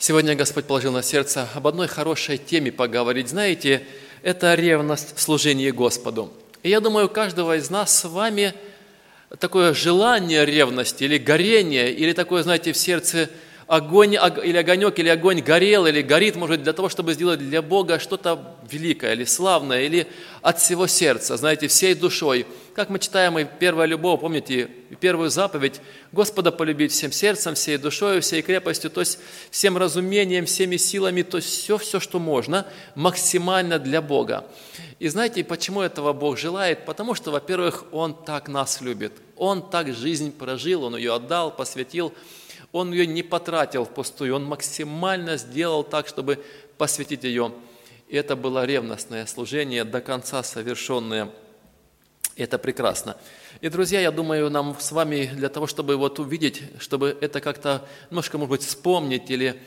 Сегодня Господь положил на сердце об одной хорошей теме поговорить. Знаете, это ревность в служении Господу. И я думаю, у каждого из нас с вами такое желание ревности или горение, или такое, знаете, в сердце огонь или огонек, или огонь горел, или горит, может, для того, чтобы сделать для Бога что-то великое или славное, или от всего сердца, знаете, всей душой. Как мы читаем и первая любовь, помните, первую заповедь, Господа полюбить всем сердцем, всей душой, всей крепостью, то есть всем разумением, всеми силами, то есть все, все, что можно, максимально для Бога. И знаете, почему этого Бог желает? Потому что, во-первых, Он так нас любит. Он так жизнь прожил, Он ее отдал, посвятил, он ее не потратил впустую, он максимально сделал так, чтобы посвятить ее. И это было ревностное служение, до конца совершенное. Это прекрасно. И, друзья, я думаю, нам с вами для того, чтобы вот увидеть, чтобы это как-то немножко, может быть, вспомнить или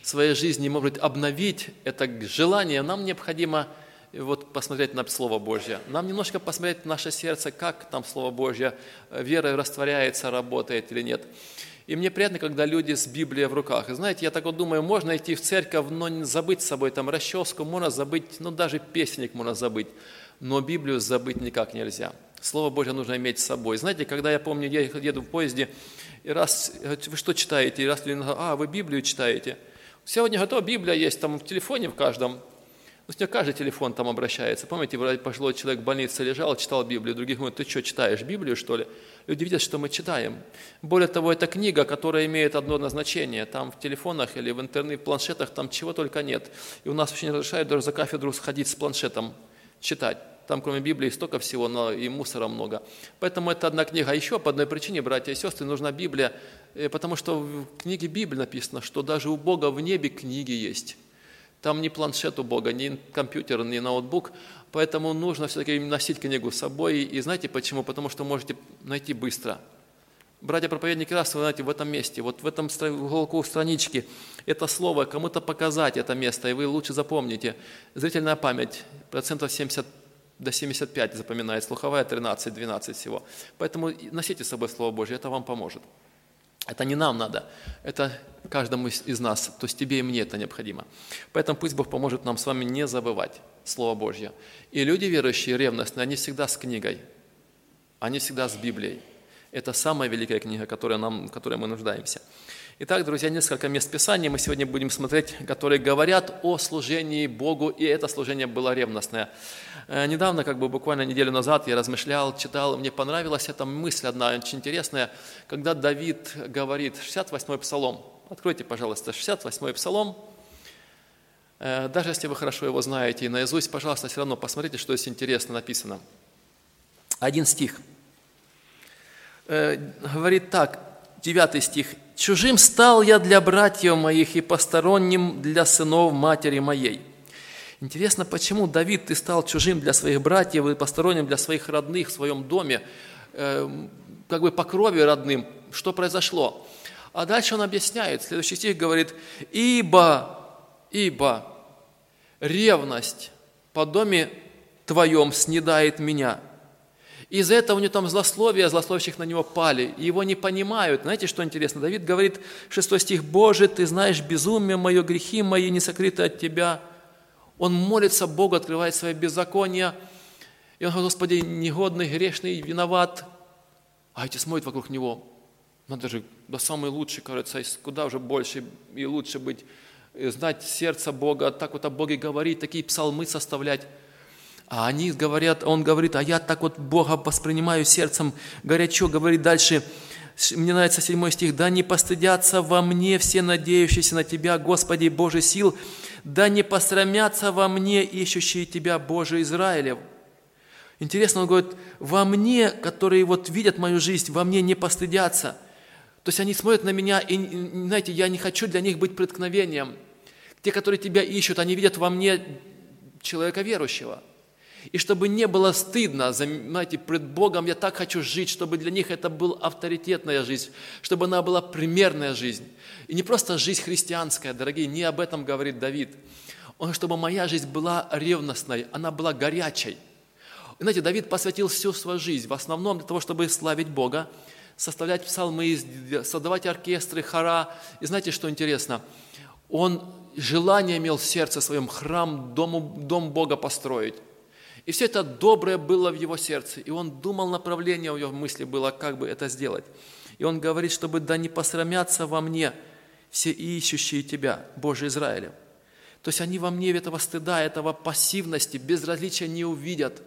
в своей жизни, может быть, обновить это желание, нам необходимо вот посмотреть на Слово Божье. Нам немножко посмотреть на наше сердце, как там Слово Божье верой растворяется, работает или нет. И мне приятно, когда люди с Библией в руках. И знаете, я так вот думаю, можно идти в церковь, но не забыть с собой там расческу, можно забыть, ну даже песенник можно забыть, но Библию забыть никак нельзя. Слово Божье нужно иметь с собой. Знаете, когда я помню, я еду в поезде, и раз, вы что читаете? И раз, а, вы Библию читаете. Сегодня готова Библия есть там в телефоне в каждом, ну, с каждый телефон там обращается. Помните, пожилой человек в больнице лежал, читал Библию, других говорят, ты что, читаешь Библию, что ли? Люди видят, что мы читаем. Более того, это книга, которая имеет одно назначение. Там в телефонах или в интернете, в планшетах, там чего только нет. И у нас не разрешают даже за кафедру сходить с планшетом, читать. Там, кроме Библии, столько всего, но и мусора много. Поэтому это одна книга. А еще по одной причине, братья и сестры, нужна Библия, э, потому что в книге Библии написано, что даже у Бога в небе книги есть. Там ни планшет у Бога, ни компьютер, ни ноутбук, поэтому нужно все-таки носить книгу с собой. И знаете почему? Потому что можете найти быстро. Братья-проповедники раз, вы знаете, в этом месте, вот в этом уголку странички, это слово кому-то показать, это место, и вы лучше запомните. Зрительная память, процентов 70 до 75 запоминает, слуховая 13-12 всего. Поэтому носите с собой Слово Божье, это вам поможет. Это не нам надо, это каждому из нас, то есть тебе и мне это необходимо. Поэтому пусть Бог поможет нам с вами не забывать Слово Божье. И люди верующие, ревностные, они всегда с книгой, они всегда с Библией. Это самая великая книга, которая нам, в которой мы нуждаемся. Итак, друзья, несколько мест Писания мы сегодня будем смотреть, которые говорят о служении Богу, и это служение было ревностное. Э, недавно, как бы буквально неделю назад, я размышлял, читал, мне понравилась эта мысль одна очень интересная, когда Давид говорит, 68-й псалом, откройте, пожалуйста, 68-й псалом, э, даже если вы хорошо его знаете и наизусть, пожалуйста, все равно посмотрите, что здесь интересно написано. Один стих. Э, говорит так, девятый стих. Чужим стал я для братьев моих и посторонним для сынов матери моей. Интересно, почему, Давид, ты стал чужим для своих братьев и посторонним для своих родных в своем доме, э, как бы по крови родным, что произошло? А дальше он объясняет, следующий стих говорит, «Ибо, ибо ревность по доме твоем снедает меня, из-за этого у него там злословие, злословящих на него пали, и его не понимают. Знаете, что интересно? Давид говорит, 6 стих, «Боже, Ты знаешь безумие мое, грехи мои не сокрыты от Тебя». Он молится Богу, открывает свое беззаконие, и он говорит, Господи, негодный, грешный, виноват. А эти смотрят вокруг него. Надо же, да самый лучший, кажется, куда уже больше и лучше быть, знать сердце Бога, так вот о Боге говорить, такие псалмы составлять. А они говорят, он говорит, а я так вот Бога воспринимаю сердцем горячо, говорит дальше, мне нравится седьмой стих, «Да не постыдятся во мне все надеющиеся на Тебя, Господи Божий сил, да не посрамятся во мне ищущие Тебя, Боже Израилев». Интересно, он говорит, во мне, которые вот видят мою жизнь, во мне не постыдятся. То есть они смотрят на меня, и, знаете, я не хочу для них быть преткновением. Те, которые Тебя ищут, они видят во мне человека верующего – и чтобы не было стыдно, знаете, пред Богом я так хочу жить, чтобы для них это была авторитетная жизнь, чтобы она была примерная жизнь. И не просто жизнь христианская, дорогие, не об этом говорит Давид. Он, чтобы моя жизнь была ревностной, она была горячей. И, знаете, Давид посвятил всю свою жизнь в основном для того, чтобы славить Бога, составлять псалмы, создавать оркестры, хора. И знаете, что интересно? Он желание имел в сердце своем храм, дом, дом Бога построить. И все это доброе было в его сердце. И он думал, направление в его мысли было, как бы это сделать. И он говорит, чтобы да не посрамятся во мне все ищущие Тебя, Боже Израиля. То есть они во мне этого стыда, этого пассивности, безразличия не увидят.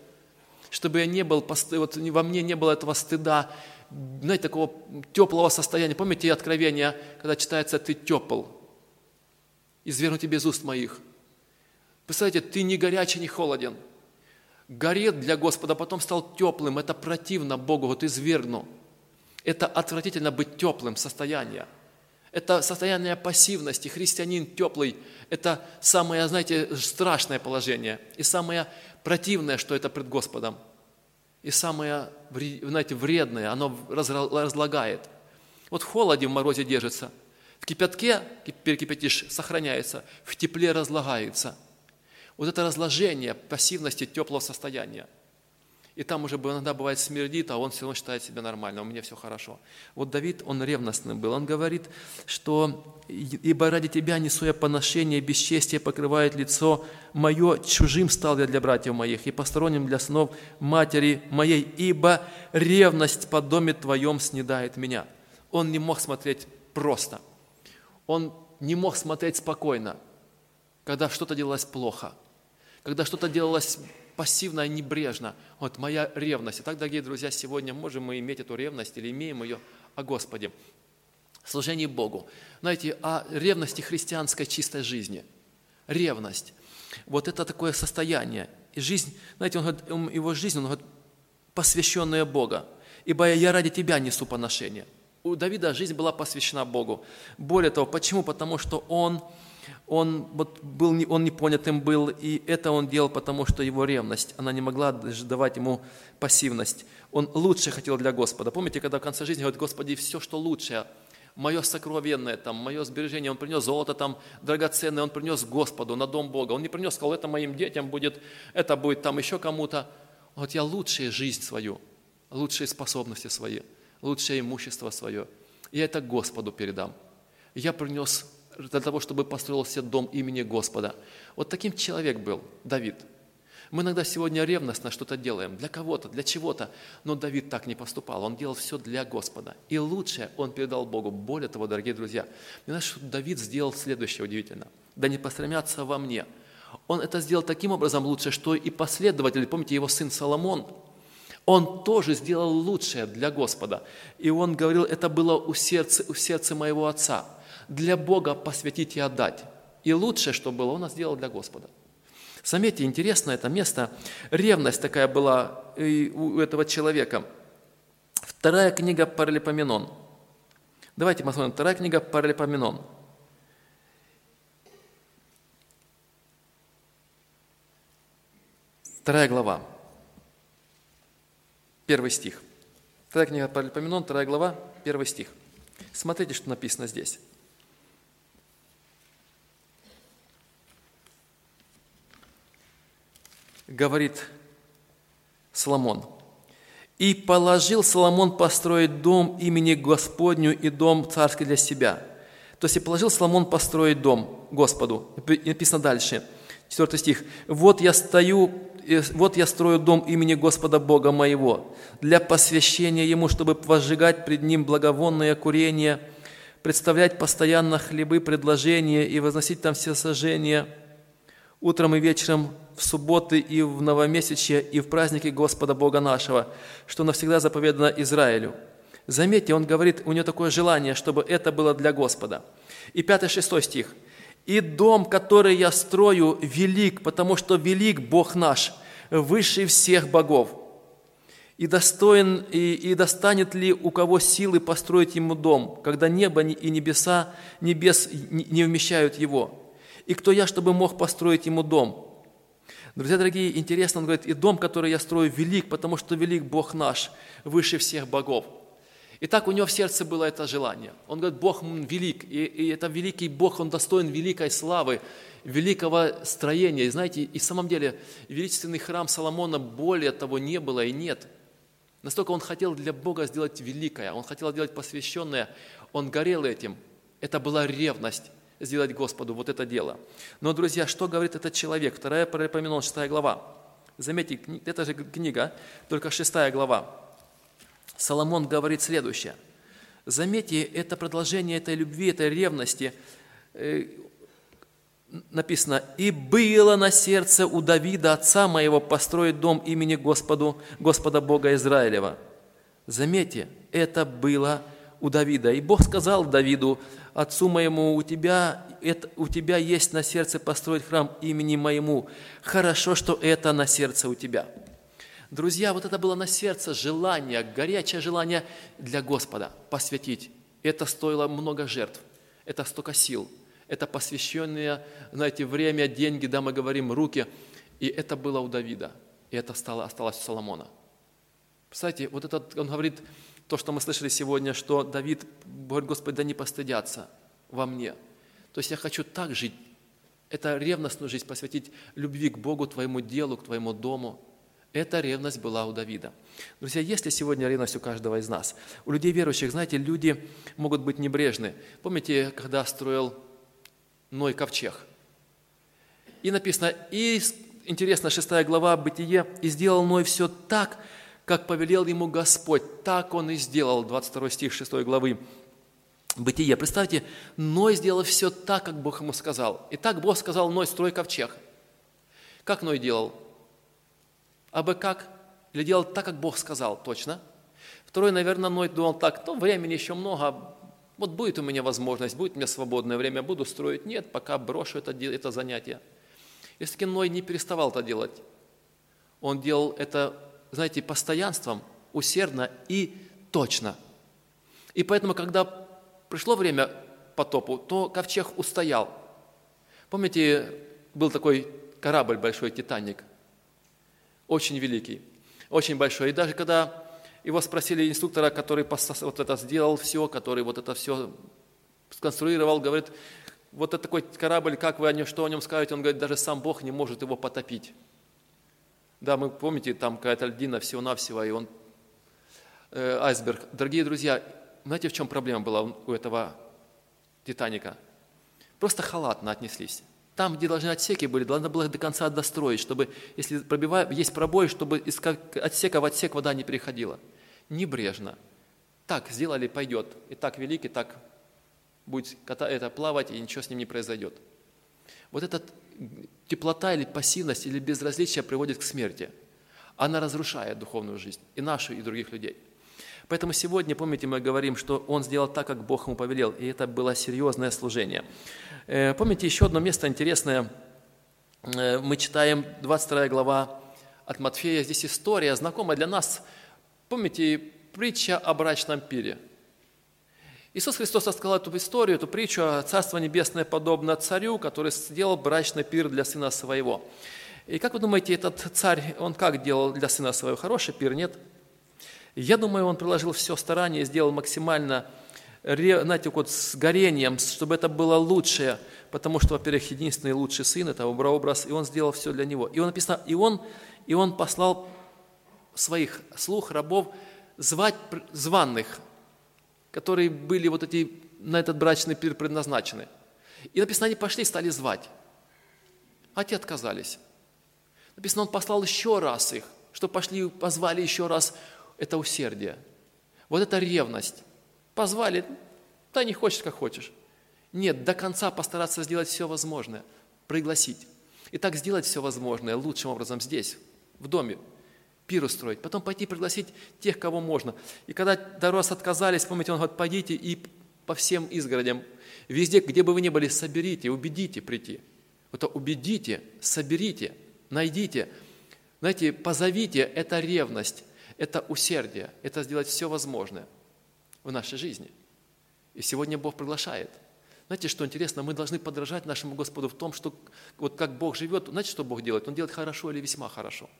Чтобы я не был, вот во мне не было этого стыда, знаете, такого теплого состояния. Помните откровение, когда читается «ты тепл», «изверну тебе из уст моих». Представляете, ты не горячий, не холоден. Горет для Господа, потом стал теплым. Это противно Богу, вот извергну. Это отвратительно быть теплым состояние. Это состояние пассивности. Христианин теплый – это самое, знаете, страшное положение. И самое противное, что это пред Господом. И самое, знаете, вредное, оно разлагает. Вот в холоде, в морозе держится. В кипятке перекипятишь, сохраняется. В тепле разлагается. Вот это разложение пассивности теплого состояния – и там уже иногда бывает смердит, а он все равно считает себя нормально, у меня все хорошо. Вот Давид, он ревностный был. Он говорит, что «Ибо ради тебя несу я поношение, бесчестие покрывает лицо мое, чужим стал я для братьев моих, и посторонним для сынов матери моей, ибо ревность по доме твоем снедает меня». Он не мог смотреть просто. Он не мог смотреть спокойно, когда что-то делалось плохо, когда что-то делалось пассивно и небрежно. Вот моя ревность. Итак, дорогие друзья, сегодня можем мы иметь эту ревность или имеем ее о Господе. Служение Богу. Знаете, о ревности христианской чистой жизни. Ревность. Вот это такое состояние. И жизнь, знаете, он говорит, его жизнь, он говорит, посвященная Бога. Ибо я ради тебя несу поношение. У Давида жизнь была посвящена Богу. Более того, почему? Потому что он он, вот, был, он непонятым был, и это он делал, потому что его ревность, она не могла давать ему пассивность. Он лучше хотел для Господа. Помните, когда в конце жизни говорит, Господи, все, что лучшее, мое сокровенное, там, мое сбережение, он принес золото там драгоценное, он принес Господу на дом Бога. Он не принес, сказал, это моим детям будет, это будет там еще кому-то. Вот я лучшую жизнь свою, лучшие способности свои, лучшее имущество свое. Я это Господу передам. Я принес для того, чтобы построился дом имени Господа. Вот таким человек был Давид. Мы иногда сегодня ревностно что-то делаем для кого-то, для чего-то, но Давид так не поступал. Он делал все для Господа. И лучшее он передал Богу. Более того, дорогие друзья, мне что Давид сделал следующее удивительно. «Да не постремятся во мне». Он это сделал таким образом лучше, что и последователи, помните, его сын Соломон, он тоже сделал лучшее для Господа. И он говорил, это было у сердца, у сердца моего отца – для Бога посвятить и отдать. И лучшее, что было, он сделал для Господа. Заметьте, интересно это место. Ревность такая была у этого человека. Вторая книга Паралипоменон. Давайте посмотрим. Вторая книга Паралипоменон. Вторая глава. Первый стих. Вторая книга Паралипоменон, вторая глава, первый стих. Смотрите, что написано здесь. Говорит Соломон. «И положил Соломон построить дом имени Господню и дом царский для себя». То есть и положил Соломон построить дом Господу. И написано дальше, 4 стих. «Вот я стою, вот я строю дом имени Господа Бога моего, для посвящения Ему, чтобы возжигать пред Ним благовонное курение, представлять постоянно хлебы, предложения и возносить там все сожжения, утром и вечером в субботы и в новомесячье и в праздники Господа Бога нашего, что навсегда заповедано Израилю. Заметьте, он говорит, у него такое желание, чтобы это было для Господа. И 5-6 стих. «И дом, который я строю, велик, потому что велик Бог наш, выше всех богов. И, достоин, и, и достанет ли у кого силы построить ему дом, когда небо и небеса небес не вмещают его? И кто я, чтобы мог построить ему дом? Друзья дорогие, интересно, он говорит, и дом, который я строю, велик, потому что велик Бог наш, выше всех богов. И так у него в сердце было это желание. Он говорит, Бог велик, и, и это великий Бог, Он достоин великой славы, великого строения. И знаете, и в самом деле величественный храм Соломона более того не было и нет. Настолько он хотел для Бога сделать великое, он хотел сделать посвященное, он горел этим. Это была ревность сделать Господу вот это дело. Но, друзья, что говорит этот человек? Вторая Паралипоменон, шестая глава. Заметьте, это же книга, только шестая глава. Соломон говорит следующее. Заметьте, это продолжение этой любви, этой ревности. Э, написано, «И было на сердце у Давида, отца моего, построить дом имени Господу, Господа Бога Израилева». Заметьте, это было у Давида. И Бог сказал Давиду, отцу моему, у тебя, это, у тебя есть на сердце построить храм имени моему. Хорошо, что это на сердце у тебя. Друзья, вот это было на сердце желание, горячее желание для Господа посвятить. Это стоило много жертв, это столько сил, это посвященное, знаете, время, деньги, да, мы говорим, руки. И это было у Давида, и это стало, осталось у Соломона. Представляете, вот этот, он говорит, то, что мы слышали сегодня, что Давид говорит, Господи, да не постыдятся во мне. То есть я хочу так жить, это ревностную жизнь посвятить любви к Богу, твоему делу, к твоему дому. Эта ревность была у Давида. Друзья, есть ли сегодня ревность у каждого из нас? У людей верующих, знаете, люди могут быть небрежны. Помните, когда строил Ной ковчег? И написано, и, интересно, шестая глава, Бытие, «И сделал Ной все так, как повелел ему Господь, так он и сделал. 22 стих 6 главы Бытие. Представьте, Ной сделал все так, как Бог ему сказал. И так Бог сказал Ной, строй ковчег. Как Ной делал? А бы как? Или делал так, как Бог сказал, точно? Второй, наверное, Ной думал так, то времени еще много, вот будет у меня возможность, будет у меня свободное время, буду строить. Нет, пока брошу это, это занятие. Если Ной не переставал это делать, он делал это знаете, постоянством, усердно и точно. И поэтому, когда пришло время потопу, то ковчег устоял. Помните, был такой корабль большой, Титаник, очень великий, очень большой. И даже когда его спросили инструктора, который вот это сделал все, который вот это все сконструировал, говорит, вот это такой корабль, как вы о нем, что о нем скажете? Он говорит, даже сам Бог не может его потопить. Да, мы помните, там какая-то льдина всего-навсего, и он э, айсберг. Дорогие друзья, знаете, в чем проблема была у этого Титаника? Просто халатно отнеслись. Там, где должны отсеки были, надо было их до конца достроить, чтобы, если пробивая, есть пробой, чтобы из отсека в отсек вода не переходила. Небрежно. Так сделали, пойдет. И так великий, так будет это плавать, и ничего с ним не произойдет. Вот эта теплота или пассивность или безразличие приводит к смерти. Она разрушает духовную жизнь и нашу, и других людей. Поэтому сегодня, помните, мы говорим, что он сделал так, как Бог ему повелел, и это было серьезное служение. Э, помните еще одно место интересное, э, мы читаем 22 глава от Матфея, здесь история, знакомая для нас. Помните, притча о брачном пире – Иисус Христос рассказал эту историю, эту притчу о Царство Небесное подобно царю, который сделал брачный пир для сына своего. И как вы думаете, этот царь, он как делал для сына своего? Хороший пир, нет? Я думаю, он приложил все старание, сделал максимально, знаете, вот с горением, чтобы это было лучшее, потому что, во-первых, единственный лучший сын – это образ, и он сделал все для него. И он написано, и он, и он послал своих слух, рабов, звать званных, которые были вот эти, на этот брачный пир предназначены. И написано, они пошли и стали звать. А те отказались. Написано, он послал еще раз их, что пошли, позвали еще раз. Это усердие. Вот это ревность. Позвали, да не хочешь, как хочешь. Нет, до конца постараться сделать все возможное, пригласить. И так сделать все возможное лучшим образом здесь, в доме, пир устроить, потом пойти пригласить тех, кого можно. И когда раз отказались, помните, он говорит, пойдите и по всем изгородям, везде, где бы вы ни были, соберите, убедите прийти. Вот убедите, соберите, найдите. Знаете, позовите, это ревность, это усердие, это сделать все возможное в нашей жизни. И сегодня Бог приглашает. Знаете, что интересно? Мы должны подражать нашему Господу в том, что вот как Бог живет, знаете, что Бог делает? Он делает хорошо или весьма хорошо –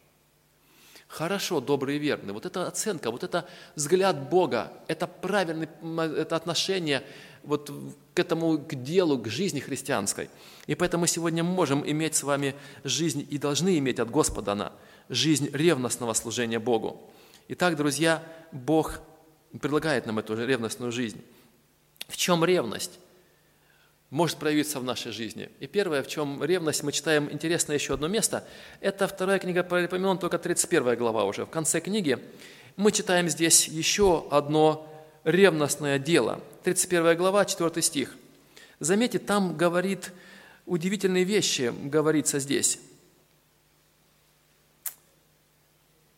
Хорошо, добрый и верный. Вот эта оценка, вот это взгляд Бога, это правильное это отношение вот к этому, к делу, к жизни христианской. И поэтому мы сегодня можем иметь с вами жизнь и должны иметь от Господа она, жизнь ревностного служения Богу. Итак, друзья, Бог предлагает нам эту ревностную жизнь. В чем ревность? Может проявиться в нашей жизни. И первое, в чем ревность, мы читаем интересное еще одно место, это вторая книга Паралипоменон, только 31 глава уже. В конце книги мы читаем здесь еще одно ревностное дело. 31 глава, 4 стих. Заметьте, там говорит удивительные вещи, говорится здесь.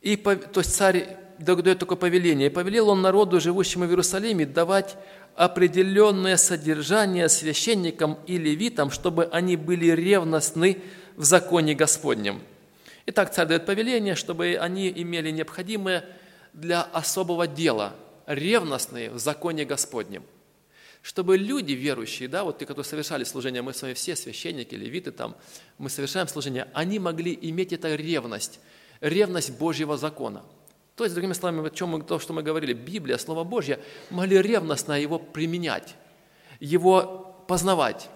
И, то есть царь дает такое повеление. «И повелел он народу, живущему в Иерусалиме, давать определенное содержание священникам и левитам, чтобы они были ревностны в законе Господнем». Итак, царь дает повеление, чтобы они имели необходимое для особого дела, ревностные в законе Господнем. Чтобы люди верующие, да, вот те, которые совершали служение, мы с вами все священники, левиты там, мы совершаем служение, они могли иметь эту ревность, ревность Божьего закона – то есть, другими словами, о чем мы, то, что мы говорили, Библия, Слово Божье, могли ревностно его применять, его познавать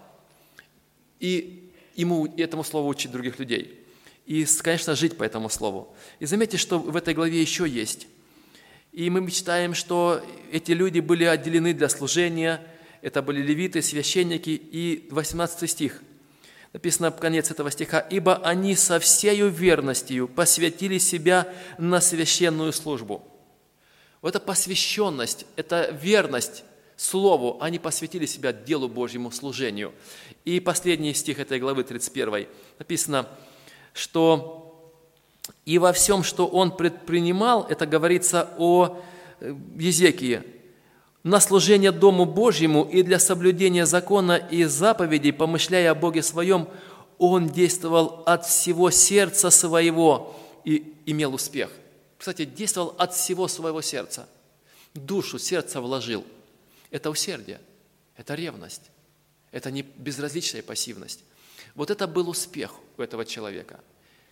и ему, этому слову учить других людей. И, конечно, жить по этому слову. И заметьте, что в этой главе еще есть. И мы мечтаем, что эти люди были отделены для служения, это были левиты, священники, и 18 стих – написано в конец этого стиха, «Ибо они со всею верностью посвятили себя на священную службу». Вот эта посвященность, это верность Слову, они посвятили себя делу Божьему служению. И последний стих этой главы 31 написано, что «И во всем, что он предпринимал», это говорится о э, Езекии, на служение Дому Божьему и для соблюдения закона и заповедей, помышляя о Боге своем, он действовал от всего сердца своего и имел успех. Кстати, действовал от всего своего сердца. Душу, сердце вложил. Это усердие, это ревность, это не безразличная пассивность. Вот это был успех у этого человека.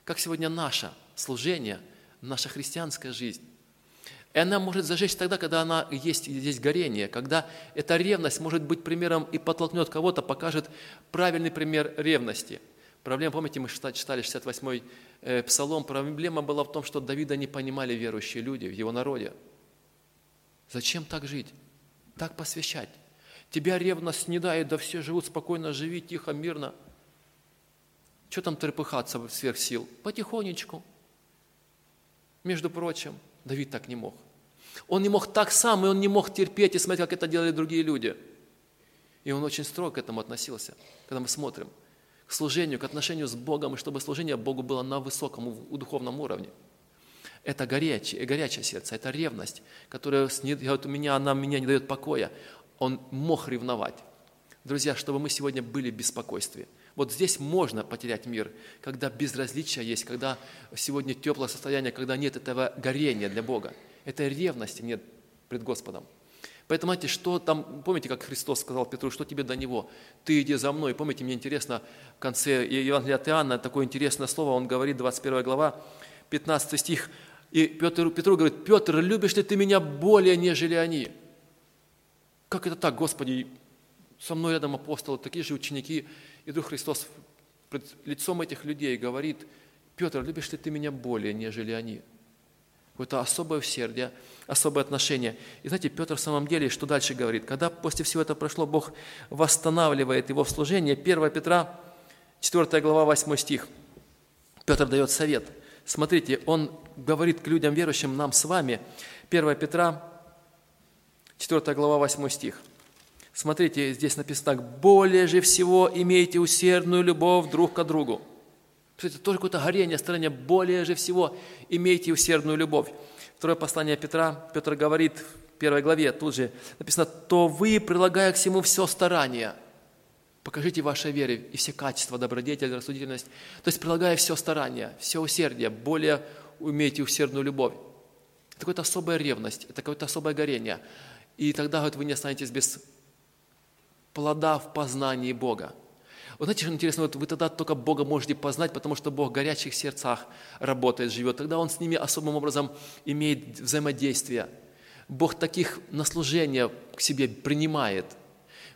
Как сегодня наше служение, наша христианская жизнь. И она может зажечь тогда, когда она есть здесь горение, когда эта ревность может быть примером и подтолкнет кого-то, покажет правильный пример ревности. Проблема, помните, мы читали 68-й э, псалом, проблема была в том, что Давида не понимали верующие люди в его народе. Зачем так жить? Так посвящать? Тебя ревность не дает, да все живут спокойно, живи тихо, мирно. Что там трепыхаться сверх сил? Потихонечку. Между прочим, Давид так не мог. Он не мог так сам, и он не мог терпеть и смотреть, как это делали другие люди. И он очень строго к этому относился, когда мы смотрим к служению, к отношению с Богом, и чтобы служение Богу было на высоком духовном уровне. Это горячее, горячее сердце, это ревность, которая говорит, у меня, она меня не дает покоя. Он мог ревновать. Друзья, чтобы мы сегодня были в беспокойстве – вот здесь можно потерять мир, когда безразличие есть, когда сегодня теплое состояние, когда нет этого горения для Бога. Этой ревности нет пред Господом. Поэтому, знаете, что там, помните, как Христос сказал Петру, что тебе до Него? Ты иди за мной. Помните, мне интересно, в конце Евангелия от Иоанна такое интересное слово, он говорит, 21 глава, 15 стих, и Петр, Петру говорит, Петр, любишь ли ты меня более, нежели они? Как это так, Господи? Со мной рядом апостолы, такие же ученики, и Дух Христос пред лицом этих людей говорит, Петр, любишь ли ты меня более, нежели они? Какое-то особое усердие, особое отношение. И знаете, Петр в самом деле, что дальше говорит? Когда после всего этого прошло, Бог восстанавливает его в служение. 1 Петра, 4 глава, 8 стих. Петр дает совет. Смотрите, он говорит к людям верующим, нам с вами. 1 Петра, 4 глава, 8 стих. Смотрите, здесь написано так, «Более же всего имейте усердную любовь друг к другу». Это тоже какое-то горение, стороне, более же всего имейте усердную любовь. Второе послание Петра, Петр говорит в первой главе, тут же написано, «То вы, прилагая к всему все старание, покажите вашей вере и все качества, добродетель, рассудительность». То есть, прилагая все старание, все усердие, более умейте усердную любовь. Это какая-то особая ревность, это какое-то особое горение. И тогда говорит, вы не останетесь без плода в познании Бога. Вот знаете, что интересно, вот вы тогда только Бога можете познать, потому что Бог в горячих сердцах работает, живет. Тогда Он с ними особым образом имеет взаимодействие. Бог таких на служение к себе принимает.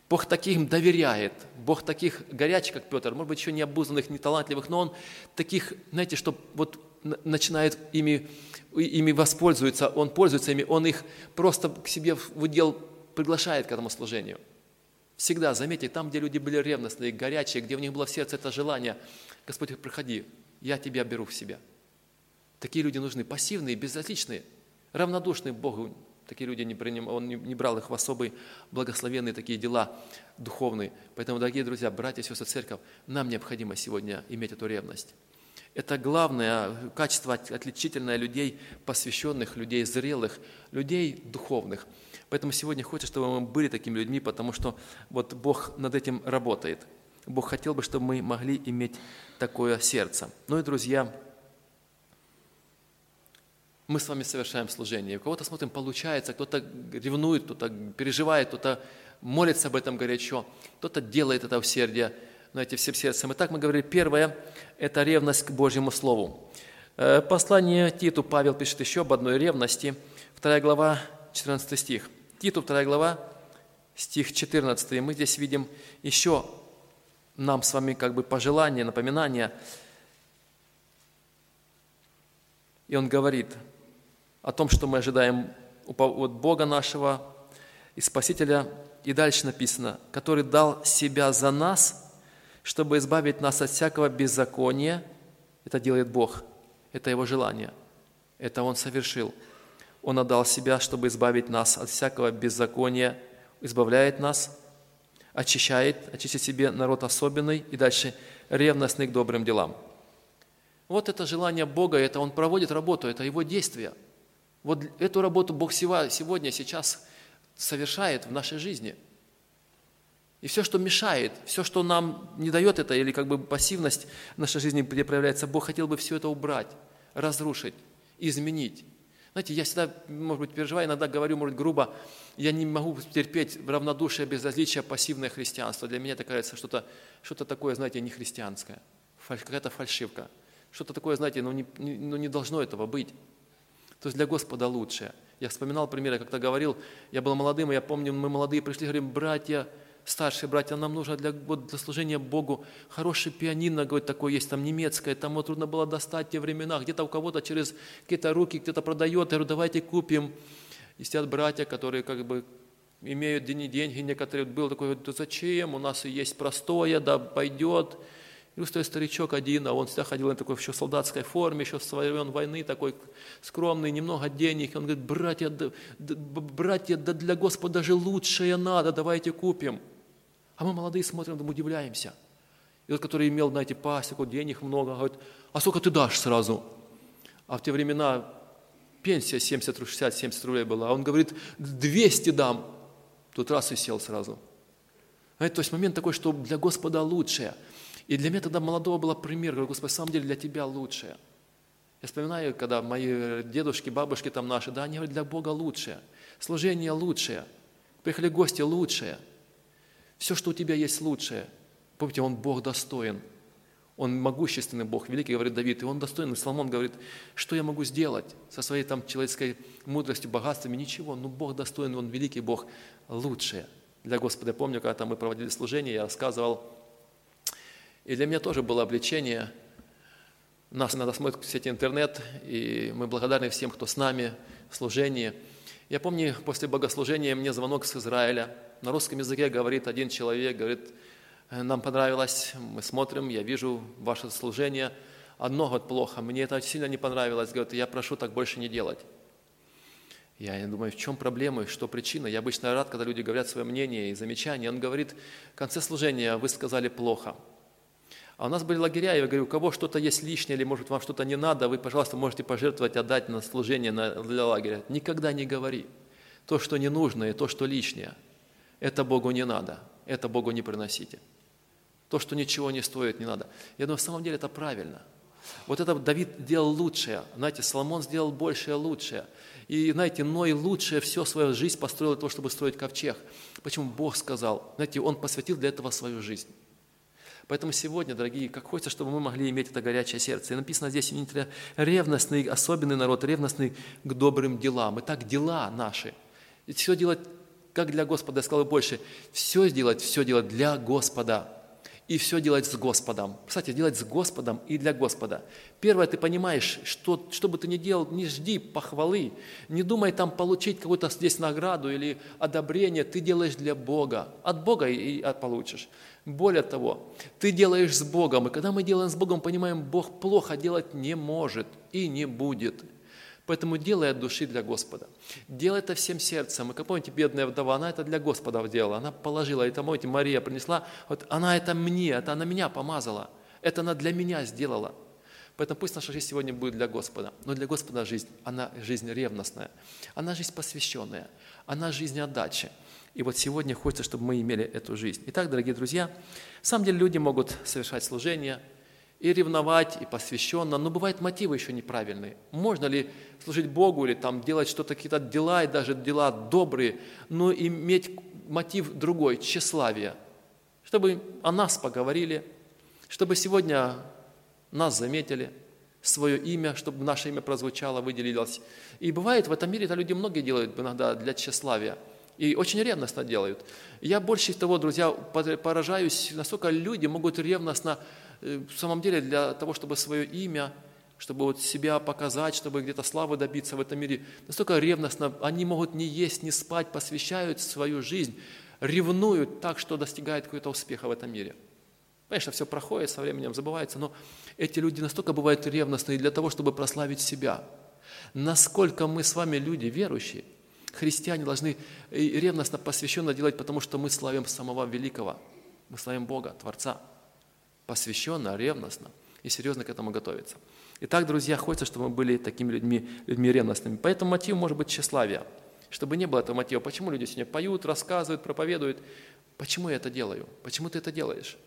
Бог таких доверяет. Бог таких горячих, как Петр, может быть, еще не обузанных, не талантливых, но Он таких, знаете, что вот начинает ими, ими воспользуется, Он пользуется ими, Он их просто к себе в удел приглашает к этому служению – Всегда, заметьте, там, где люди были ревностные, горячие, где у них было в сердце это желание, Господь, приходи, я тебя беру в себя. Такие люди нужны, пассивные, безразличные, равнодушные Богу. Такие люди не приним, Он не, брал их в особые благословенные такие дела духовные. Поэтому, дорогие друзья, братья и сестры, церковь, нам необходимо сегодня иметь эту ревность. Это главное качество отличительное людей посвященных, людей зрелых, людей духовных. Поэтому сегодня хочется, чтобы мы были такими людьми, потому что вот Бог над этим работает. Бог хотел бы, чтобы мы могли иметь такое сердце. Ну и, друзья, мы с вами совершаем служение. У кого-то смотрим, получается, кто-то ревнует, кто-то переживает, кто-то молится об этом горячо, кто-то делает это усердие знаете, всем сердцем. Итак, мы говорили, первое – это ревность к Божьему Слову. Э, послание Титу Павел пишет еще об одной ревности. Вторая глава, 14 стих. Титу, вторая глава, стих 14. Мы здесь видим еще нам с вами как бы пожелание, напоминание. И он говорит о том, что мы ожидаем от Бога нашего и Спасителя. И дальше написано, который дал себя за нас – чтобы избавить нас от всякого беззакония. Это делает Бог, это Его желание, это Он совершил. Он отдал себя, чтобы избавить нас от всякого беззакония, избавляет нас, очищает, очистит себе народ особенный и дальше ревностный к добрым делам. Вот это желание Бога, это Он проводит работу, это Его действие. Вот эту работу Бог сегодня, сейчас совершает в нашей жизни – и все, что мешает, все, что нам не дает это, или как бы пассивность в нашей жизни, где проявляется, Бог хотел бы все это убрать, разрушить, изменить. Знаете, я всегда, может быть, переживаю, иногда говорю, может, грубо, я не могу терпеть равнодушие, безразличие, пассивное христианство. Для меня это кажется что-то что такое, знаете, не христианское, какая-то фальшивка. Что-то такое, знаете, ну не, ну не должно этого быть. То есть для Господа лучшее. Я вспоминал пример, я как-то говорил, я был молодым, и я помню, мы молодые пришли, говорим, братья, старшие братья, нам нужно для, вот, для служения Богу хороший пианино, говорит, такое есть, там немецкое, там его трудно было достать в те времена, где-то у кого-то через какие-то руки кто-то продает, я говорю, давайте купим. И сидят братья, которые как бы имеют деньги, деньги некоторые, был такой, да зачем, у нас и есть простое, да пойдет. И стоит старичок один, а он всегда ходил на такой еще солдатской форме, еще с времен войны, такой скромный, немного денег. И он говорит, братья, да, братья, да для Господа же лучшее надо, давайте купим. А мы молодые смотрим, там удивляемся. И тот, который имел, знаете, пасеку, денег много, говорит, а сколько ты дашь сразу? А в те времена пенсия 70, 60, 70 рублей была. А он говорит, 200 дам. Тут раз и сел сразу. Знаете, то есть момент такой, что для Господа лучшее. И для меня тогда молодого был пример, говорю, Господи, на самом деле для Тебя лучшее. Я вспоминаю, когда мои дедушки, бабушки там наши, да, они говорят, для Бога лучшее. Служение лучшее. Приехали гости лучшее – все, что у тебя есть лучшее. Помните, Он Бог достоин. Он могущественный Бог, великий, говорит Давид, и Он достоин. И Соломон говорит, что я могу сделать со своей там человеческой мудростью, богатствами? Ничего, но Бог достоин, Он великий Бог, лучшее. Для Господа, я помню, когда там мы проводили служение, я рассказывал, и для меня тоже было обличение. Нас иногда смотрит в сети интернет, и мы благодарны всем, кто с нами в служении. Я помню, после богослужения мне звонок с Израиля – на русском языке говорит один человек, говорит, «Э, нам понравилось, мы смотрим, я вижу ваше служение, одно вот плохо, мне это сильно не понравилось, говорит, я прошу так больше не делать. Я думаю, в чем проблема что причина? Я обычно рад, когда люди говорят свое мнение и замечания. Он говорит, в конце служения вы сказали плохо. А у нас были лагеря, я говорю, у кого что-то есть лишнее или, может, вам что-то не надо, вы, пожалуйста, можете пожертвовать, отдать на служение для лагеря. Никогда не говори то, что не нужно, и то, что лишнее – это Богу не надо, это Богу не приносите. То, что ничего не стоит, не надо. Я думаю, в самом деле это правильно. Вот это Давид делал лучшее. Знаете, Соломон сделал большее лучшее. И, знаете, Ной лучшее все свою жизнь построил для того, чтобы строить ковчег. Почему Бог сказал? Знаете, Он посвятил для этого свою жизнь. Поэтому сегодня, дорогие, как хочется, чтобы мы могли иметь это горячее сердце. И написано здесь, ревностный, особенный народ, ревностный к добрым делам. Итак, дела наши. И все делать как для Господа, я сказал больше, все сделать, все делать для Господа. И все делать с Господом. Кстати, делать с Господом и для Господа. Первое, ты понимаешь, что, что бы ты ни делал, не жди похвалы, не думай там получить какую-то здесь награду или одобрение, ты делаешь для Бога. От Бога и, и получишь. Более того, ты делаешь с Богом, и когда мы делаем с Богом, понимаем, Бог плохо делать не может и не будет – Поэтому делай от души для Господа. Делай это всем сердцем. И как помните, бедная вдова, она это для Господа делала. Она положила, это помните, Мария принесла, вот она это мне, это она меня помазала. Это она для меня сделала. Поэтому пусть наша жизнь сегодня будет для Господа. Но для Господа жизнь, она жизнь ревностная. Она жизнь посвященная. Она жизнь отдачи. И вот сегодня хочется, чтобы мы имели эту жизнь. Итак, дорогие друзья, на самом деле люди могут совершать служение, и ревновать, и посвященно, но бывают мотивы еще неправильные. Можно ли служить Богу или там делать что-то, какие-то дела, и даже дела добрые, но иметь мотив другой, тщеславие, чтобы о нас поговорили, чтобы сегодня нас заметили, свое имя, чтобы наше имя прозвучало, выделилось. И бывает в этом мире, это люди многие делают иногда для тщеславия, и очень ревностно делают. Я больше того, друзья, поражаюсь, насколько люди могут ревностно в самом деле для того, чтобы свое имя, чтобы вот себя показать, чтобы где-то славы добиться в этом мире, настолько ревностно, они могут не есть, не спать, посвящают свою жизнь, ревнуют так, что достигают какого-то успеха в этом мире. Конечно, все проходит, со временем забывается, но эти люди настолько бывают ревностные для того, чтобы прославить себя. Насколько мы с вами люди верующие, христиане должны ревностно, посвященно делать, потому что мы славим самого великого, мы славим Бога, Творца – посвященно, ревностно и серьезно к этому готовиться. Итак, друзья, хочется, чтобы мы были такими людьми, людьми ревностными. Поэтому мотив может быть тщеславие, чтобы не было этого мотива. Почему люди сегодня поют, рассказывают, проповедуют? Почему я это делаю? Почему ты это делаешь?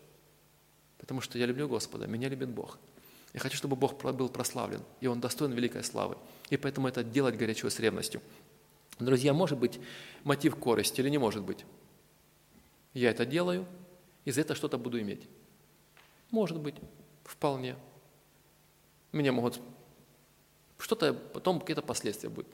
Потому что я люблю Господа, меня любит Бог. Я хочу, чтобы Бог был прославлен, и Он достоин великой славы. И поэтому это делать горячо с ревностью. Друзья, может быть мотив корости или не может быть? Я это делаю, и за это что-то буду иметь. Может быть, вполне. Меня могут... Что-то потом какие-то последствия будут.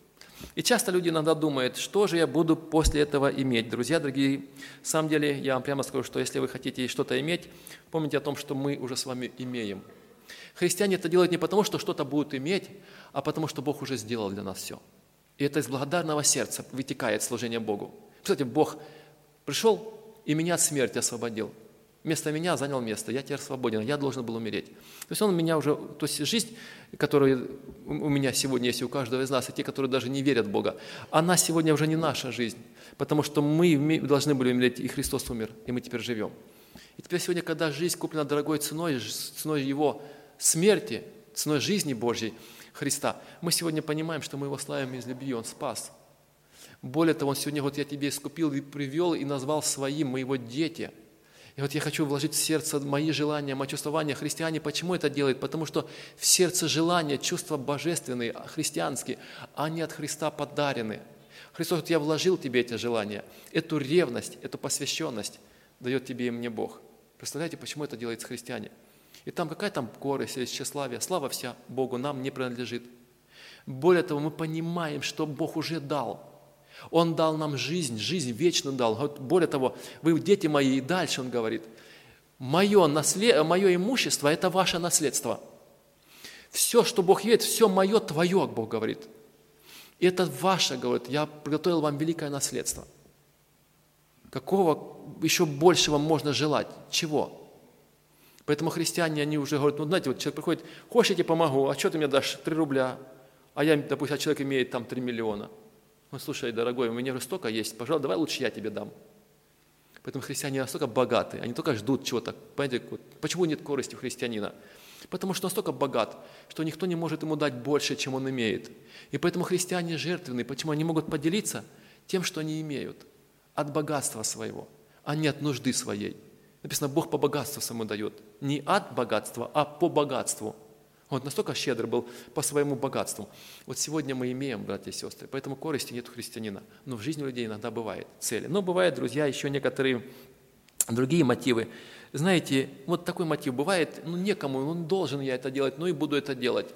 И часто люди иногда думают, что же я буду после этого иметь. Друзья, дорогие, на самом деле я вам прямо скажу, что если вы хотите что-то иметь, помните о том, что мы уже с вами имеем. Христиане это делают не потому, что что-то будут иметь, а потому, что Бог уже сделал для нас все. И это из благодарного сердца вытекает служение Богу. Кстати, Бог пришел и меня от смерти освободил вместо меня занял место, я теперь свободен, я должен был умереть. То есть он меня уже, то есть жизнь, которая у меня сегодня есть, у каждого из нас, и те, которые даже не верят в Бога, она сегодня уже не наша жизнь, потому что мы должны были умереть, и Христос умер, и мы теперь живем. И теперь сегодня, когда жизнь куплена дорогой ценой, ценой Его смерти, ценой жизни Божьей, Христа, мы сегодня понимаем, что мы Его славим из любви, Он спас. Более того, Он сегодня, вот я тебе искупил и привел, и назвал своим, мы Его дети – и вот я хочу вложить в сердце мои желания, мои чувствования. Христиане почему это делают? Потому что в сердце желания, чувства божественные, христианские, они от Христа подарены. Христос, вот я вложил тебе эти желания, эту ревность, эту посвященность дает тебе и мне Бог. Представляете, почему это делает христиане? И там какая там горесть или тщеславие? Слава вся Богу нам не принадлежит. Более того, мы понимаем, что Бог уже дал – он дал нам жизнь, жизнь вечно дал. Более того, вы дети мои, и дальше он говорит, мое, наслед... мое имущество – это ваше наследство. Все, что Бог видит, все мое, твое, Бог говорит. И это ваше, говорит, я приготовил вам великое наследство. Какого еще большего можно желать? Чего? Поэтому христиане, они уже говорят, ну, знаете, вот человек приходит, хочешь, я тебе помогу, а что ты мне дашь? Три рубля. А я, допустим, человек имеет там три миллиона – он, слушай, дорогой, у меня уже столько есть, пожалуйста, давай лучше я тебе дам. Поэтому христиане настолько богаты, они только ждут чего-то. Понимаете, почему нет корости у христианина? Потому что настолько богат, что никто не может ему дать больше, чем он имеет. И поэтому христиане жертвенные. Почему они могут поделиться тем, что они имеют, от богатства своего, а не от нужды своей. Написано, Бог по богатству самому дает. Не от богатства, а по богатству – он настолько щедр был по своему богатству. Вот сегодня мы имеем, братья и сестры, поэтому корости нет у христианина. Но в жизни людей иногда бывает цели. Но бывают, друзья, еще некоторые другие мотивы. Знаете, вот такой мотив бывает, ну некому, ну должен я это делать, ну и буду это делать.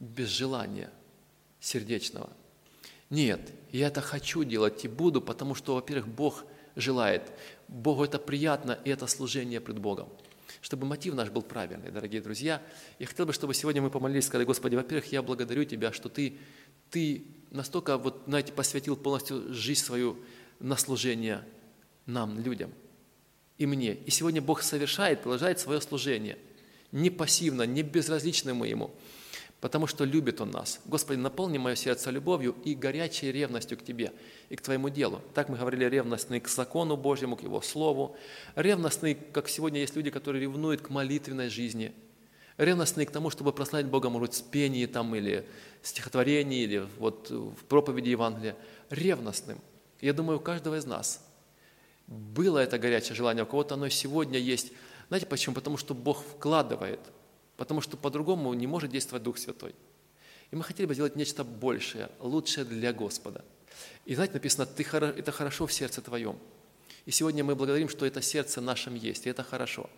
Без желания сердечного. Нет, я это хочу делать и буду, потому что, во-первых, Бог желает. Богу это приятно, и это служение пред Богом. Чтобы мотив наш был правильный, дорогие друзья. Я хотел бы, чтобы сегодня мы помолились, сказали, Господи, во-первых, я благодарю Тебя, что Ты, Ты настолько, вот, знаете, посвятил полностью жизнь свою на служение нам, людям, и мне. И сегодня Бог совершает, продолжает свое служение. Не пассивно, не безразличны мы Ему потому что любит Он нас. Господи, наполни мое сердце любовью и горячей ревностью к Тебе и к Твоему делу. Так мы говорили, ревностный к закону Божьему, к Его Слову. Ревностный, как сегодня есть люди, которые ревнуют к молитвенной жизни. Ревностный к тому, чтобы прославить Бога, может в пении там, или стихотворении, или вот в проповеди Евангелия. Ревностным. Я думаю, у каждого из нас было это горячее желание, у кого-то оно сегодня есть. Знаете почему? Потому что Бог вкладывает – потому что по-другому не может действовать Дух Святой. И мы хотели бы сделать нечто большее, лучшее для Господа. И знаете, написано, ты, это хорошо в сердце твоем. И сегодня мы благодарим, что это сердце нашем есть, и это хорошо.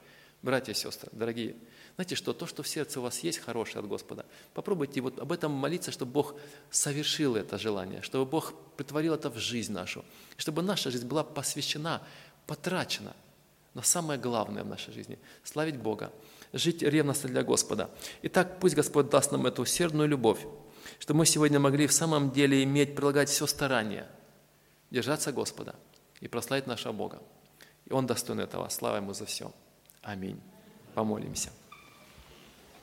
Братья и сестры, дорогие, знаете что, то, что в сердце у вас есть хорошее от Господа, попробуйте вот об этом молиться, чтобы Бог совершил это желание, чтобы Бог притворил это в жизнь нашу, чтобы наша жизнь была посвящена, потрачена на самое главное в нашей жизни – славить Бога, жить ревностно для Господа. Итак, пусть Господь даст нам эту усердную любовь, чтобы мы сегодня могли в самом деле иметь, прилагать все старание, держаться Господа и прославить нашего Бога. И Он достоин этого. Слава Ему за все. Аминь. Помолимся.